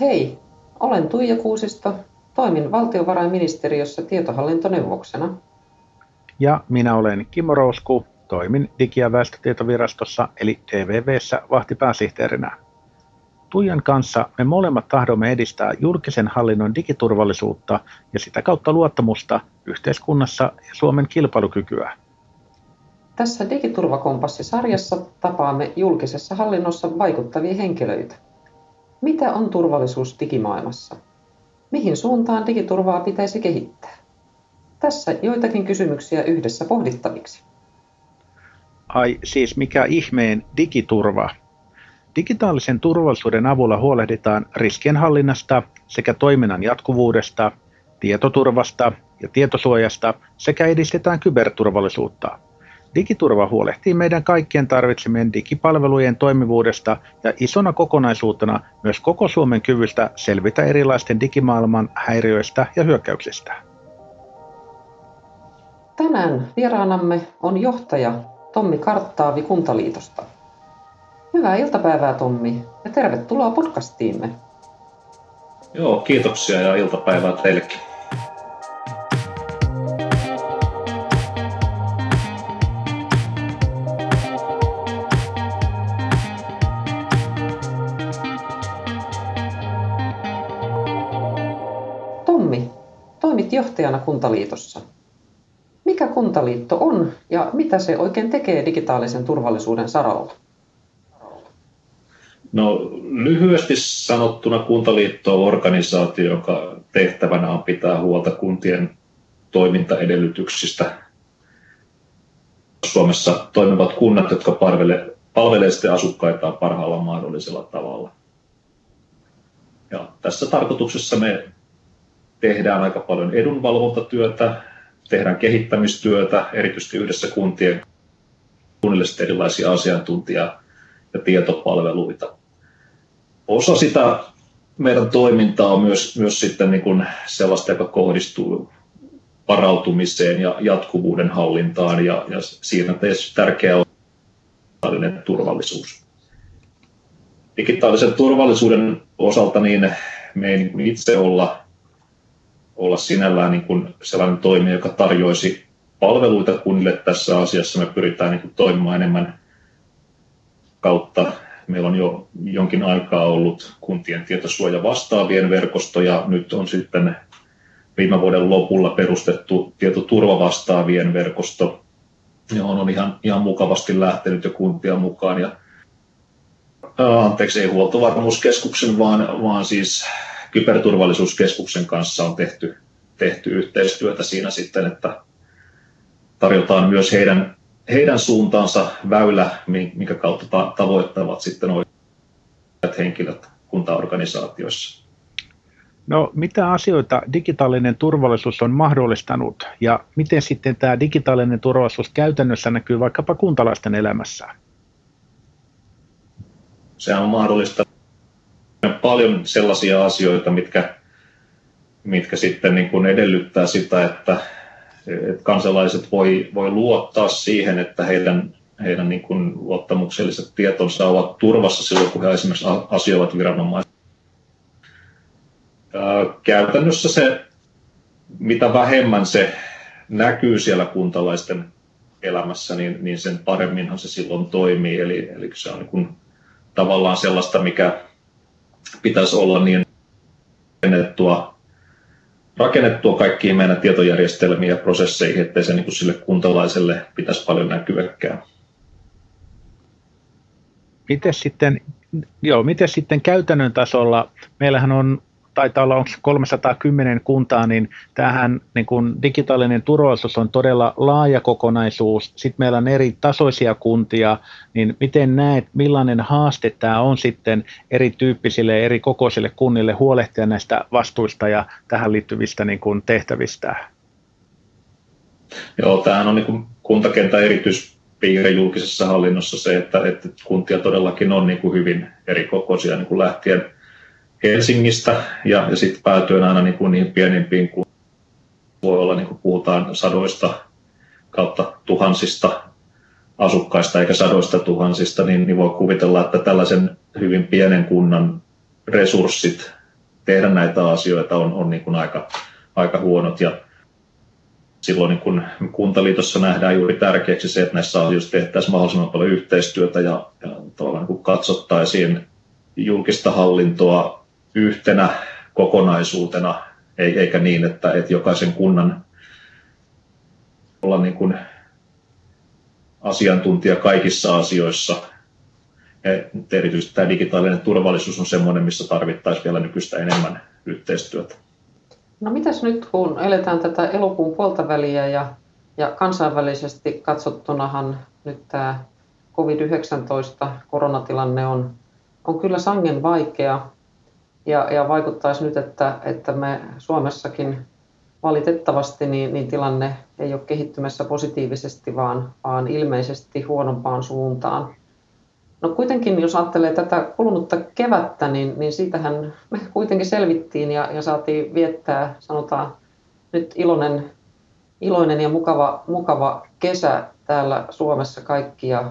Hei, olen Tuija Kuusisto, toimin valtiovarainministeriössä tietohallintoneuvoksena. Ja minä olen Kimmo Rousku, toimin Digi- ja väestötietovirastossa eli DVVssä vahtipääsihteerinä. Tuijan kanssa me molemmat tahdomme edistää julkisen hallinnon digiturvallisuutta ja sitä kautta luottamusta yhteiskunnassa ja Suomen kilpailukykyä. Tässä Digiturvakompassi-sarjassa tapaamme julkisessa hallinnossa vaikuttavia henkilöitä. Mitä on turvallisuus digimaailmassa? Mihin suuntaan digiturvaa pitäisi kehittää? Tässä joitakin kysymyksiä yhdessä pohdittaviksi. Ai siis mikä ihmeen digiturva? Digitaalisen turvallisuuden avulla huolehditaan riskienhallinnasta sekä toiminnan jatkuvuudesta, tietoturvasta ja tietosuojasta sekä edistetään kyberturvallisuutta. Digiturva huolehtii meidän kaikkien tarvitsemien digipalvelujen toimivuudesta ja isona kokonaisuutena myös koko Suomen kyvystä selvitä erilaisten digimaailman häiriöistä ja hyökkäyksistä. Tänään vieraanamme on johtaja Tommi Karttaavi Kuntaliitosta. Hyvää iltapäivää Tommi ja tervetuloa podcastiimme. Joo, kiitoksia ja iltapäivää teillekin. Kuntaliitossa. Mikä Kuntaliitto on ja mitä se oikein tekee digitaalisen turvallisuuden saralla? No lyhyesti sanottuna Kuntaliitto on organisaatio, jonka tehtävänä on pitää huolta kuntien toimintaedellytyksistä. Suomessa toimivat kunnat, jotka palvelee, palvelee asukkaitaan parhaalla mahdollisella tavalla. Ja tässä tarkoituksessa me tehdään aika paljon edunvalvontatyötä, tehdään kehittämistyötä, erityisesti yhdessä kuntien kunnille erilaisia asiantuntija- ja tietopalveluita osa sitä meidän toimintaa on myös, myös sitten niin kuin sellaista, joka kohdistuu varautumiseen ja jatkuvuuden hallintaan ja, ja siinä tärkeä on digitaalinen turvallisuus. Digitaalisen turvallisuuden osalta niin me ei niin itse olla, olla sinällään niin kuin sellainen toimija, joka tarjoisi palveluita kunnille tässä asiassa. Me pyritään niin kuin toimimaan enemmän kautta Meillä on jo jonkin aikaa ollut kuntien tietosuoja vastaavien verkosto ja nyt on sitten viime vuoden lopulla perustettu tietoturvavastaavien verkosto, johon on ihan, ihan mukavasti lähtenyt jo kuntia mukaan. Ja, anteeksi, ei huoltovarmuuskeskuksen, vaan, vaan siis kyberturvallisuuskeskuksen kanssa on tehty, tehty yhteistyötä siinä sitten, että tarjotaan myös heidän heidän suuntaansa väylä, minkä kautta tavoittavat sitten oikeat henkilöt kuntaorganisaatioissa. No, mitä asioita digitaalinen turvallisuus on mahdollistanut ja miten sitten tämä digitaalinen turvallisuus käytännössä näkyy vaikkapa kuntalaisten elämässä? Se on mahdollista paljon sellaisia asioita, mitkä, mitkä sitten niin kuin edellyttää sitä, että että kansalaiset voi, voi luottaa siihen, että heidän, heidän niin kuin luottamukselliset tietonsa ovat turvassa silloin, kun he esimerkiksi asioivat viranomaisia. Käytännössä se, mitä vähemmän se näkyy siellä kuntalaisten elämässä, niin, niin sen paremminhan se silloin toimii. Eli, eli se on niin kuin tavallaan sellaista, mikä pitäisi olla niin rakennettua rakennettua kaikkiin meidän tietojärjestelmiin ja prosesseihin, ettei se niin sille kuntalaiselle pitäisi paljon näkyäkään. Miten sitten, joo, miten sitten käytännön tasolla, meillähän on taitaa olla onko 310 kuntaa, niin tähän niin kuin digitaalinen turvallisuus on todella laaja kokonaisuus. Sitten meillä on eri tasoisia kuntia, niin miten näet, millainen haaste tämä on sitten erityyppisille ja eri kokoisille kunnille huolehtia näistä vastuista ja tähän liittyvistä niin kuin tehtävistä? Joo, tämähän on niin kuin kuntakentän erityispiirre julkisessa hallinnossa se, että, että kuntia todellakin on niin kuin hyvin eri kokoisia niin kuin lähtien – Helsingistä ja, ja sitten päätyen aina niin kuin niihin pienimpiin, kun voi olla, niin kuin puhutaan sadoista kautta tuhansista asukkaista eikä sadoista tuhansista, niin, niin voi kuvitella, että tällaisen hyvin pienen kunnan resurssit tehdä näitä asioita on, on niin kuin aika, aika huonot. Ja silloin niin kun kuntaliitossa nähdään juuri tärkeäksi se, että näissä asioissa tehtäisiin mahdollisimman paljon yhteistyötä ja, ja niin katsottaisiin julkista hallintoa yhtenä kokonaisuutena, eikä niin, että, että jokaisen kunnan olla niin kuin asiantuntija kaikissa asioissa. Ja erityisesti tämä digitaalinen turvallisuus on sellainen, missä tarvittaisiin vielä nykyistä enemmän yhteistyötä. No mitäs nyt, kun eletään tätä elokuun puolta väliä ja, ja kansainvälisesti katsottunahan nyt tämä COVID-19 koronatilanne on, on kyllä sangen vaikea ja, ja vaikuttaisi nyt, että, että me Suomessakin valitettavasti niin, niin tilanne ei ole kehittymässä positiivisesti, vaan, vaan ilmeisesti huonompaan suuntaan. No kuitenkin, jos ajattelee tätä kulunutta kevättä, niin, niin siitähän me kuitenkin selvittiin ja, ja saatiin viettää, sanotaan nyt iloinen, iloinen ja mukava, mukava kesä täällä Suomessa kaikki ja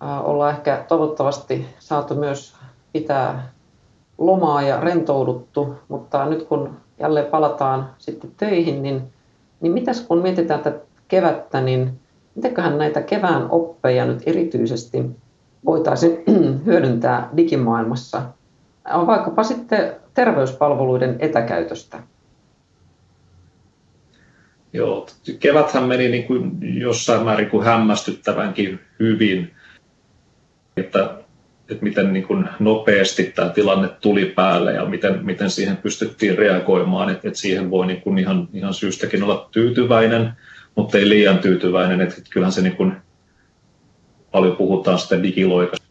ollaan ehkä toivottavasti saatu myös pitää lomaa ja rentouduttu, mutta nyt kun jälleen palataan sitten töihin, niin, niin mitäs kun mietitään tätä kevättä, niin mitenköhän näitä kevään oppeja nyt erityisesti voitaisiin hyödyntää digimaailmassa, vaikkapa sitten terveyspalveluiden etäkäytöstä. Joo, keväthän meni niin kuin jossain määrin kuin hämmästyttävänkin hyvin, että, että miten niin kuin nopeasti tämä tilanne tuli päälle ja miten, miten siihen pystyttiin reagoimaan, että, että siihen voi niin kuin ihan, ihan syystäkin olla tyytyväinen, mutta ei liian tyytyväinen, että kyllähän se niin kuin paljon puhutaan sitten digiloikasta.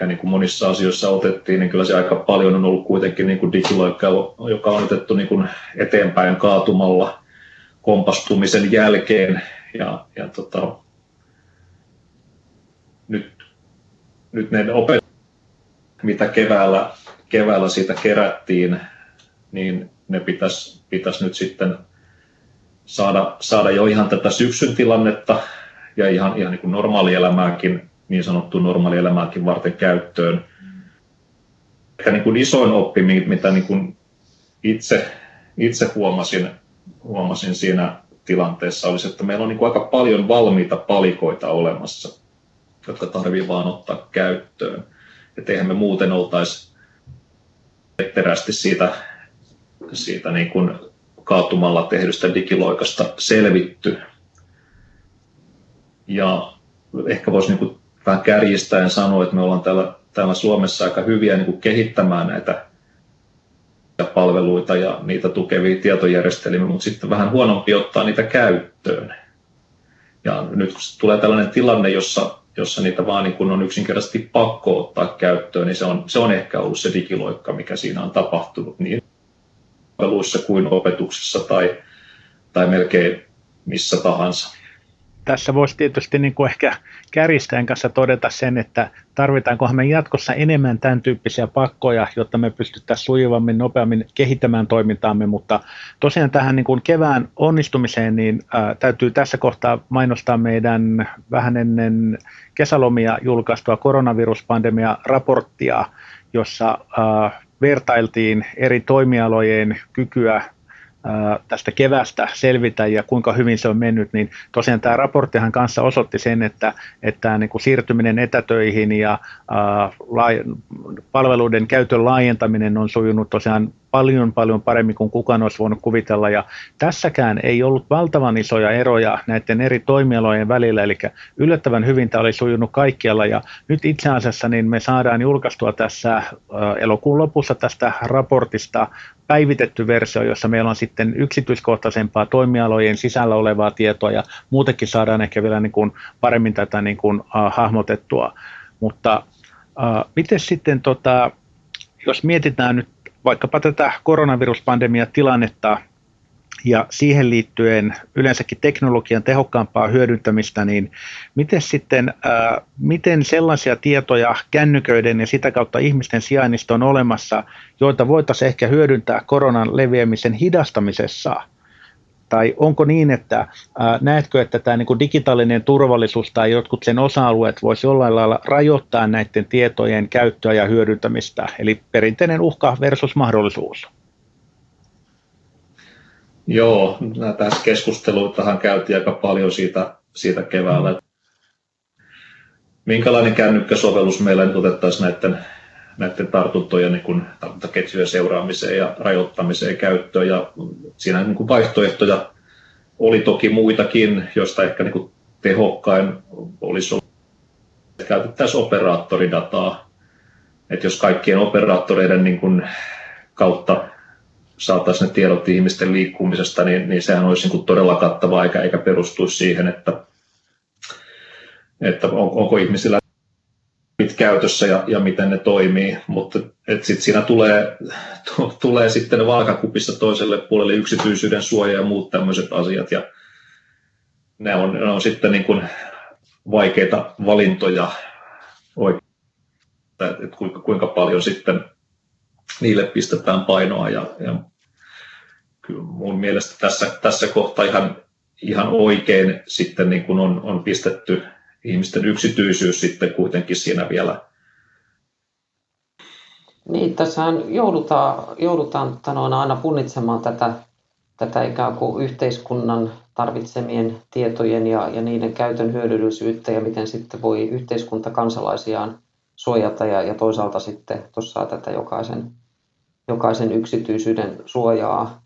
Ja niin kuin monissa asioissa otettiin, niin kyllä se aika paljon on ollut kuitenkin niin kuin digiloikka, joka on otettu niin kuin eteenpäin kaatumalla kompastumisen jälkeen. Ja, ja tota, nyt, nyt ne opet, mitä keväällä, keväällä siitä kerättiin, niin ne pitäisi, pitäisi nyt sitten saada, saada jo ihan tätä syksyn tilannetta ja ihan, ihan niin kuin normaalielämääkin, niin sanottu normaalielämääkin varten käyttöön. Ehkä niin kuin isoin oppi, mitä niin kuin itse, itse huomasin, huomasin siinä tilanteessa, olisi, että meillä on niin kuin aika paljon valmiita palikoita olemassa, jotka tarvii vaan ottaa käyttöön. Että eihän me muuten oltaisi ketterästi siitä, siitä niin kuin kaatumalla tehdystä digiloikasta selvitty, ja ehkä voisi niin kuin vähän kärjistäen sanoa, että me ollaan täällä, täällä Suomessa aika hyviä niin kuin kehittämään näitä palveluita ja niitä tukevia tietojärjestelmiä, mutta sitten vähän huonompi ottaa niitä käyttöön. Ja nyt kun tulee tällainen tilanne, jossa, jossa niitä vaan niin kun on yksinkertaisesti pakko ottaa käyttöön, niin se on, se on ehkä ollut se digiloikka, mikä siinä on tapahtunut niin palveluissa kuin opetuksessa tai, tai melkein missä tahansa tässä voisi tietysti niin kuin ehkä kärjistäjän kanssa todeta sen, että tarvitaankohan me jatkossa enemmän tämän tyyppisiä pakkoja, jotta me pystyttäisiin sujuvammin, nopeammin kehittämään toimintaamme, mutta tosiaan tähän niin kuin kevään onnistumiseen, niin täytyy tässä kohtaa mainostaa meidän vähän ennen kesälomia julkaistua koronaviruspandemia raporttia, jossa vertailtiin eri toimialojen kykyä tästä kevästä selvitä ja kuinka hyvin se on mennyt, niin tosiaan tämä raporttihan kanssa osoitti sen, että, että niin kuin siirtyminen etätöihin ja ää, palveluiden käytön laajentaminen on sujunut tosiaan paljon paljon paremmin kuin kukaan olisi voinut kuvitella. Ja tässäkään ei ollut valtavan isoja eroja näiden eri toimialojen välillä, eli yllättävän hyvin tämä oli sujunut kaikkialla. Ja nyt itse asiassa niin me saadaan julkaistua tässä elokuun lopussa tästä raportista päivitetty versio, jossa meillä on sitten yksityiskohtaisempaa toimialojen sisällä olevaa tietoa ja muutenkin saadaan ehkä vielä niin kuin paremmin tätä niin kuin, uh, hahmotettua. Mutta uh, miten sitten, tota, jos mietitään nyt vaikkapa tätä koronaviruspandemia-tilannetta ja siihen liittyen yleensäkin teknologian tehokkaampaa hyödyntämistä, niin miten sitten, ää, miten sellaisia tietoja kännyköiden ja sitä kautta ihmisten sijainnista on olemassa, joita voitaisiin ehkä hyödyntää koronan leviämisen hidastamisessa, tai onko niin, että ää, näetkö, että tämä niin digitaalinen turvallisuus tai jotkut sen osa-alueet voisi jollain lailla rajoittaa näiden tietojen käyttöä ja hyödyntämistä, eli perinteinen uhka versus mahdollisuus? Joo, tässä keskusteluitahan käytiin aika paljon siitä, siitä keväällä. Minkälainen kännykkäsovellus meillä nyt otettaisiin näiden, näiden tartuntojen niin kuin, tartuntaketjujen seuraamiseen ja rajoittamiseen käyttöön. Ja siinä niin kuin vaihtoehtoja oli toki muitakin, joista ehkä niin kuin tehokkain olisi ollut, että käytettäisiin operaattoridataa. Että jos kaikkien operaattoreiden niin kuin kautta saataisiin ne tiedot ihmisten liikkumisesta, niin, niin sehän olisi niin kuin todella kattavaa, eikä, eikä perustuisi siihen, että, että on, onko ihmisillä käytössä ja, ja miten ne toimii, mutta sitten siinä tulee, tulee sitten vaakakupissa toiselle puolelle yksityisyyden suoja ja muut tämmöiset asiat, ja ne on, ne on sitten niin kuin vaikeita valintoja. Oikein, että kuinka, kuinka paljon sitten niille pistetään painoa ja, ja kyllä mun mielestä tässä, tässä kohtaa ihan, ihan oikein sitten niin kuin on, on pistetty ihmisten yksityisyys sitten kuitenkin siinä vielä. Niin, tässähän joudutaan, joudutaan sanoin, aina punnitsemaan tätä, tätä ikään kuin yhteiskunnan tarvitsemien tietojen ja, ja niiden käytön hyödyllisyyttä ja miten sitten voi yhteiskunta kansalaisiaan suojata ja, ja toisaalta sitten tuossa tätä jokaisen, jokaisen yksityisyyden suojaa.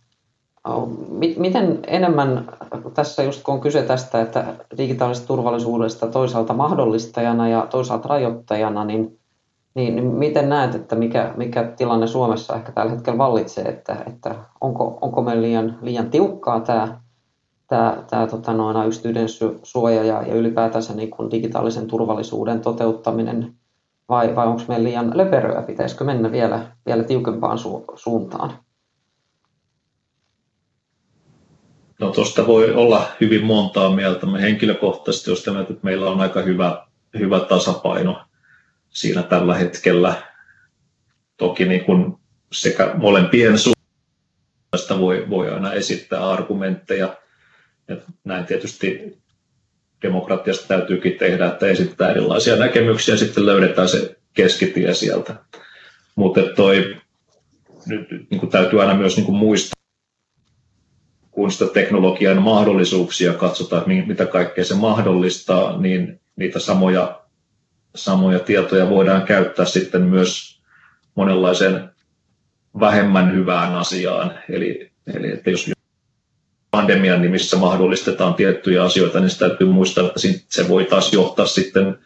Miten enemmän tässä just kun on kyse tästä, että digitaalisesta turvallisuudesta toisaalta mahdollistajana ja toisaalta rajoittajana, niin, niin, miten näet, että mikä, mikä tilanne Suomessa ehkä tällä hetkellä vallitsee, että, että onko, onko meillä liian, liian tiukkaa tämä, tämä, tämä tota noin, yksityinen suoja ja, ja ylipäätänsä niin kuin digitaalisen turvallisuuden toteuttaminen vai, vai onko meillä liian löperöä, pitäisikö mennä vielä, vielä tiukempaan su, suuntaan? No tuosta voi olla hyvin montaa mieltä. Me henkilökohtaisesti olen mieltä, että meillä on aika hyvä, hyvä tasapaino siinä tällä hetkellä. Toki niin kuin sekä molempien suunnasta voi, voi aina esittää argumentteja. Ja näin tietysti demokratiasta täytyykin tehdä, että esittää erilaisia näkemyksiä ja sitten löydetään se keskitie sieltä. Mutta toi, nyt niin kuin täytyy aina myös niin kuin muistaa, kun sitä teknologian mahdollisuuksia katsotaan, mitä kaikkea se mahdollistaa, niin niitä samoja, samoja tietoja voidaan käyttää sitten myös monenlaiseen vähemmän hyvään asiaan. Eli, eli että jos pandemian nimissä mahdollistetaan tiettyjä asioita, niin sitä täytyy muistaa, että se voi taas johtaa sitten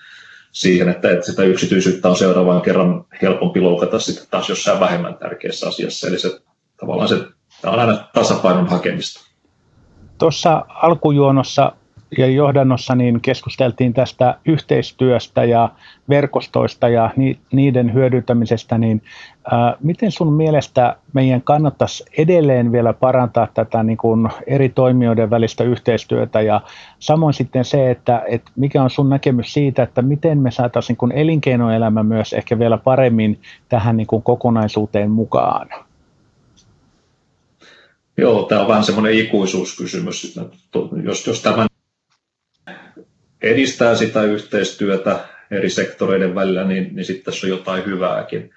siihen, että, että sitä yksityisyyttä on seuraavan kerran helpompi loukata sitten taas jossain vähemmän tärkeässä asiassa. Eli se tavallaan se on aina tasapainon hakemista. Tuossa alkujuonossa ja johdannossa niin keskusteltiin tästä yhteistyöstä ja verkostoista ja niiden hyödyntämisestä, niin miten sun mielestä meidän kannattaisi edelleen vielä parantaa tätä niin kuin eri toimijoiden välistä yhteistyötä ja samoin sitten se, että, että mikä on sun näkemys siitä, että miten me saataisiin niin elinkeinoelämä myös ehkä vielä paremmin tähän niin kuin kokonaisuuteen mukaan? Joo, tämä on vähän semmoinen ikuisuuskysymys. Jos, jos tämä edistää sitä yhteistyötä eri sektoreiden välillä, niin, niin sitten tässä on jotain hyvääkin.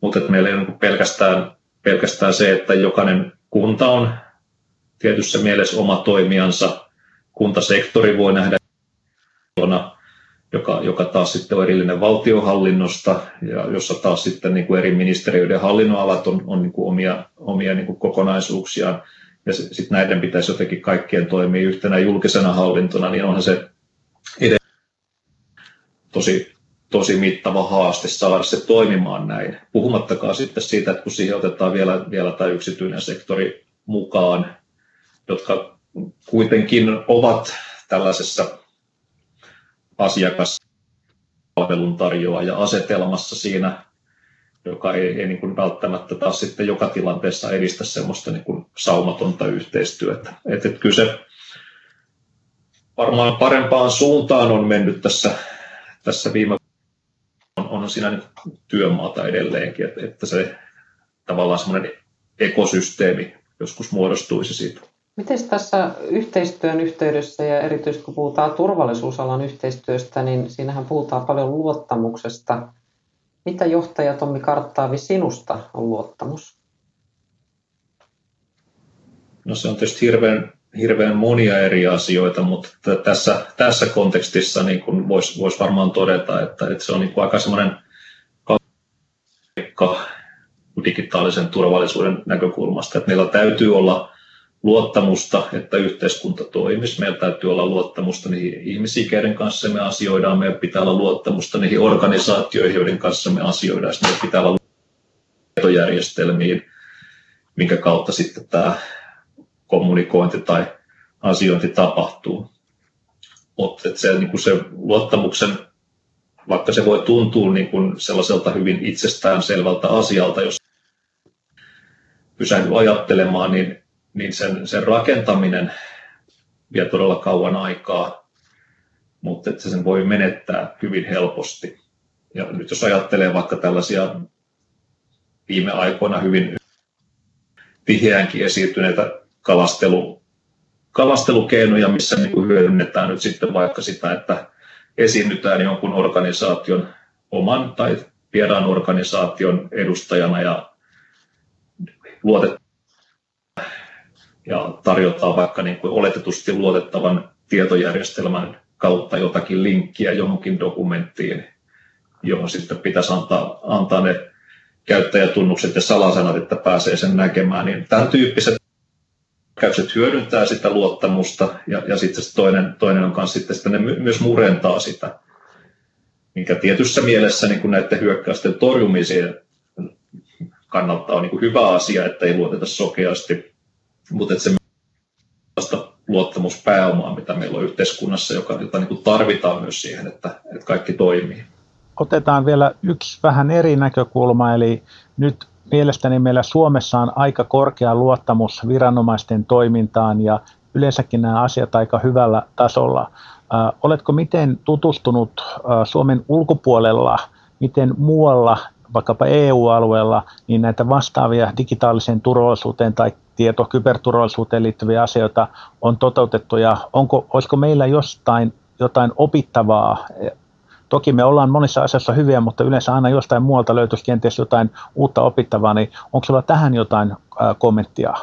Mutta meillä ei ole niin pelkästään, pelkästään se, että jokainen kunta on tietyssä mielessä oma toimijansa. Kuntasektori voi nähdä joka, joka taas sitten on erillinen valtiohallinnosta, ja jossa taas sitten niin kuin eri ministeriöiden hallinnonalat on, on niin kuin omia, omia niin kuin kokonaisuuksiaan, ja sitten näiden pitäisi jotenkin kaikkien toimia yhtenä julkisena hallintona, niin onhan se tosi, tosi mittava haaste saada se toimimaan näin. Puhumattakaan sitten siitä, että kun siihen otetaan vielä, vielä tämä yksityinen sektori mukaan, jotka kuitenkin ovat tällaisessa asiakaspalvelun tarjoaja asetelmassa siinä, joka ei, ei niin kuin välttämättä taas sitten joka tilanteessa edistä semmoista niin kuin saumatonta yhteistyötä. Et, et kyllä se varmaan parempaan suuntaan on mennyt tässä, tässä viime on, on siinä työmaata edelleenkin, että, että se tavallaan semmoinen ekosysteemi joskus muodostuisi siitä. Miten tässä yhteistyön yhteydessä ja erityisesti kun puhutaan turvallisuusalan yhteistyöstä, niin siinähän puhutaan paljon luottamuksesta. Mitä johtaja Tommi Karttaavi sinusta on luottamus? No se on tietysti hirveän, hirveän monia eri asioita, mutta tässä, tässä kontekstissa niin voisi vois varmaan todeta, että, että se on niin kuin aika semmoinen digitaalisen turvallisuuden näkökulmasta, että meillä täytyy olla luottamusta, että yhteiskunta toimisi. Meillä täytyy olla luottamusta niihin ihmisiin, keiden kanssa me asioidaan. Meillä pitää olla luottamusta niihin organisaatioihin, joiden kanssa me asioidaan. Meillä pitää olla tietojärjestelmiin, minkä kautta sitten tämä kommunikointi tai asiointi tapahtuu. Mutta se, niin se luottamuksen, vaikka se voi tuntua niin kuin sellaiselta hyvin itsestään selvältä asialta, jos pysähdy ajattelemaan, niin niin sen, sen rakentaminen vie todella kauan aikaa, mutta että sen voi menettää hyvin helposti. Ja nyt jos ajattelee vaikka tällaisia viime aikoina hyvin tiheänkin esiintyneitä kalastelu, kalastelukeinoja, missä niin kuin hyödynnetään nyt sitten vaikka sitä, että esiinnytään jonkun organisaation oman tai vieraan organisaation edustajana ja luotetaan ja tarjotaan vaikka niin kuin oletetusti luotettavan tietojärjestelmän kautta jotakin linkkiä johonkin dokumenttiin, johon sitten pitäisi antaa, antaa ne käyttäjätunnukset ja salasanat, että pääsee sen näkemään. Niin tämän tyyppiset käytökset hyödyntää sitä luottamusta ja, ja sitten toinen, toinen on myös sitten, sitten ne myös murentaa sitä, mikä tietyssä mielessä niin kuin näiden hyökkäysten torjumiseen kannalta on niin kuin hyvä asia, että ei luoteta sokeasti mutta se luottamuspääomaa, mitä meillä on yhteiskunnassa, joka, jota niin tarvitaan myös siihen, että, että kaikki toimii. Otetaan vielä yksi vähän eri näkökulma, eli nyt mielestäni meillä Suomessa on aika korkea luottamus viranomaisten toimintaan ja yleensäkin nämä asiat aika hyvällä tasolla. oletko miten tutustunut Suomen ulkopuolella, miten muualla vaikkapa EU-alueella, niin näitä vastaavia digitaaliseen turvallisuuteen tai tieto- kyberturvallisuuteen liittyviä asioita on toteutettu ja onko, olisiko meillä jostain jotain opittavaa? Toki me ollaan monissa asioissa hyviä, mutta yleensä aina jostain muualta löytyisi kenties jotain uutta opittavaa, niin onko sulla tähän jotain kommenttia?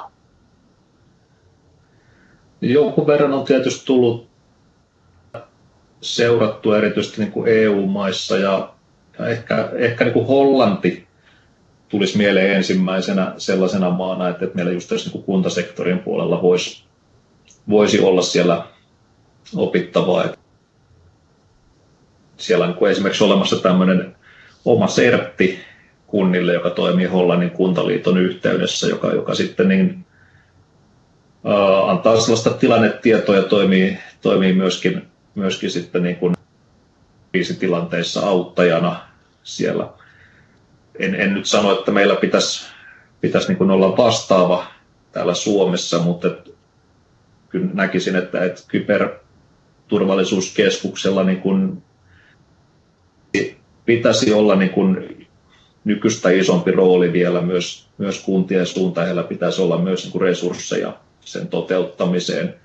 Jonkun verran on tietysti tullut seurattu erityisesti niin kuin EU-maissa ja ehkä, ehkä niin kuin Hollanti tulisi mieleen ensimmäisenä sellaisena maana, että, että meillä just tässä niin kuin kuntasektorin puolella voisi, voisi olla siellä opittavaa. Että siellä on niin esimerkiksi olemassa tämmöinen oma sertti kunnille, joka toimii Hollannin kuntaliiton yhteydessä, joka, joka sitten niin, ää, antaa sellaista tilannetietoa ja toimii, toimii myöskin, myöskin sitten niin kuin kriisitilanteissa auttajana siellä. En, en nyt sano, että meillä pitäisi, pitäisi niin olla vastaava täällä Suomessa, mutta et, kyllä näkisin, että, että kyberturvallisuuskeskuksella niin kuin pitäisi olla niin kuin nykyistä isompi rooli vielä myös, myös kuntien suuntaan. Heillä pitäisi olla myös niin kuin resursseja sen toteuttamiseen.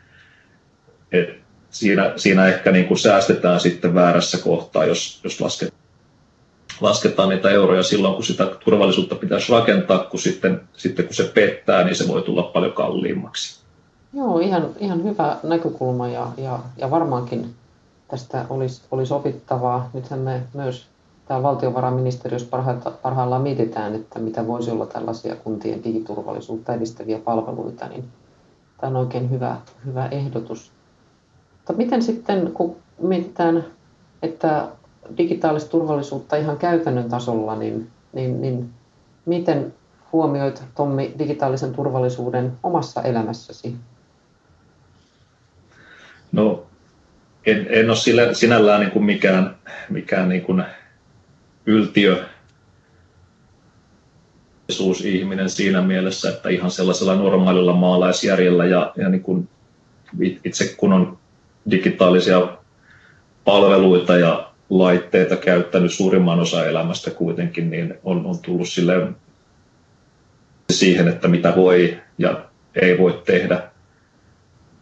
Et siinä, siinä ehkä niin kuin säästetään sitten väärässä kohtaa, jos, jos lasketaan, lasketaan niitä euroja silloin, kun sitä turvallisuutta pitäisi rakentaa, kun sitten, sitten kun se pettää, niin se voi tulla paljon kalliimmaksi. Joo, ihan, ihan hyvä näkökulma ja, ja, ja varmaankin tästä olisi, olisi opittavaa. Nythän me myös tämä valtiovarainministeriössä parhaillaan mietitään, että mitä voisi olla tällaisia kuntien digiturvallisuutta edistäviä palveluita, niin tämä on oikein hyvä, hyvä ehdotus. Mutta miten sitten, kun mietitään, että digitaalista turvallisuutta ihan käytännön tasolla, niin, niin, niin miten huomioit Tommi digitaalisen turvallisuuden omassa elämässäsi? No, en, en ole sinällään niin kuin mikään, mikään niin kuin yltiö ihminen siinä mielessä, että ihan sellaisella normaalilla maalaisjärjellä ja, ja niin kuin itse kun on digitaalisia palveluita ja laitteita käyttänyt suurimman osa elämästä kuitenkin, niin on, on tullut sille siihen, että mitä voi ja ei voi tehdä.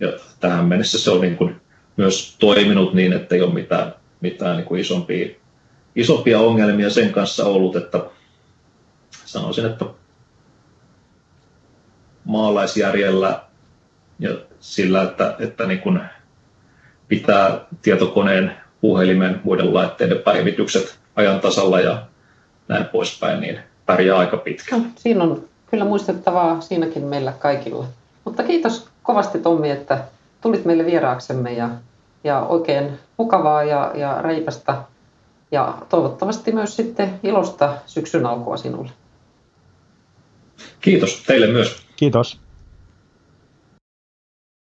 Ja tähän mennessä se on niin kuin myös toiminut niin, että ei ole mitään, mitään niin kuin isompia, isompia ongelmia sen kanssa ollut, että sanoisin, että maalaisjärjellä ja sillä, että, että niin kuin pitää tietokoneen, puhelimen, muiden laitteiden päivitykset ajan tasalla ja näin poispäin, niin pärjää aika pitkään. No, siinä on kyllä muistettavaa siinäkin meillä kaikilla. Mutta kiitos kovasti Tommi, että tulit meille vieraaksemme ja, ja oikein mukavaa ja, ja reipästä ja toivottavasti myös sitten ilosta syksyn alkua sinulle. Kiitos teille myös. Kiitos.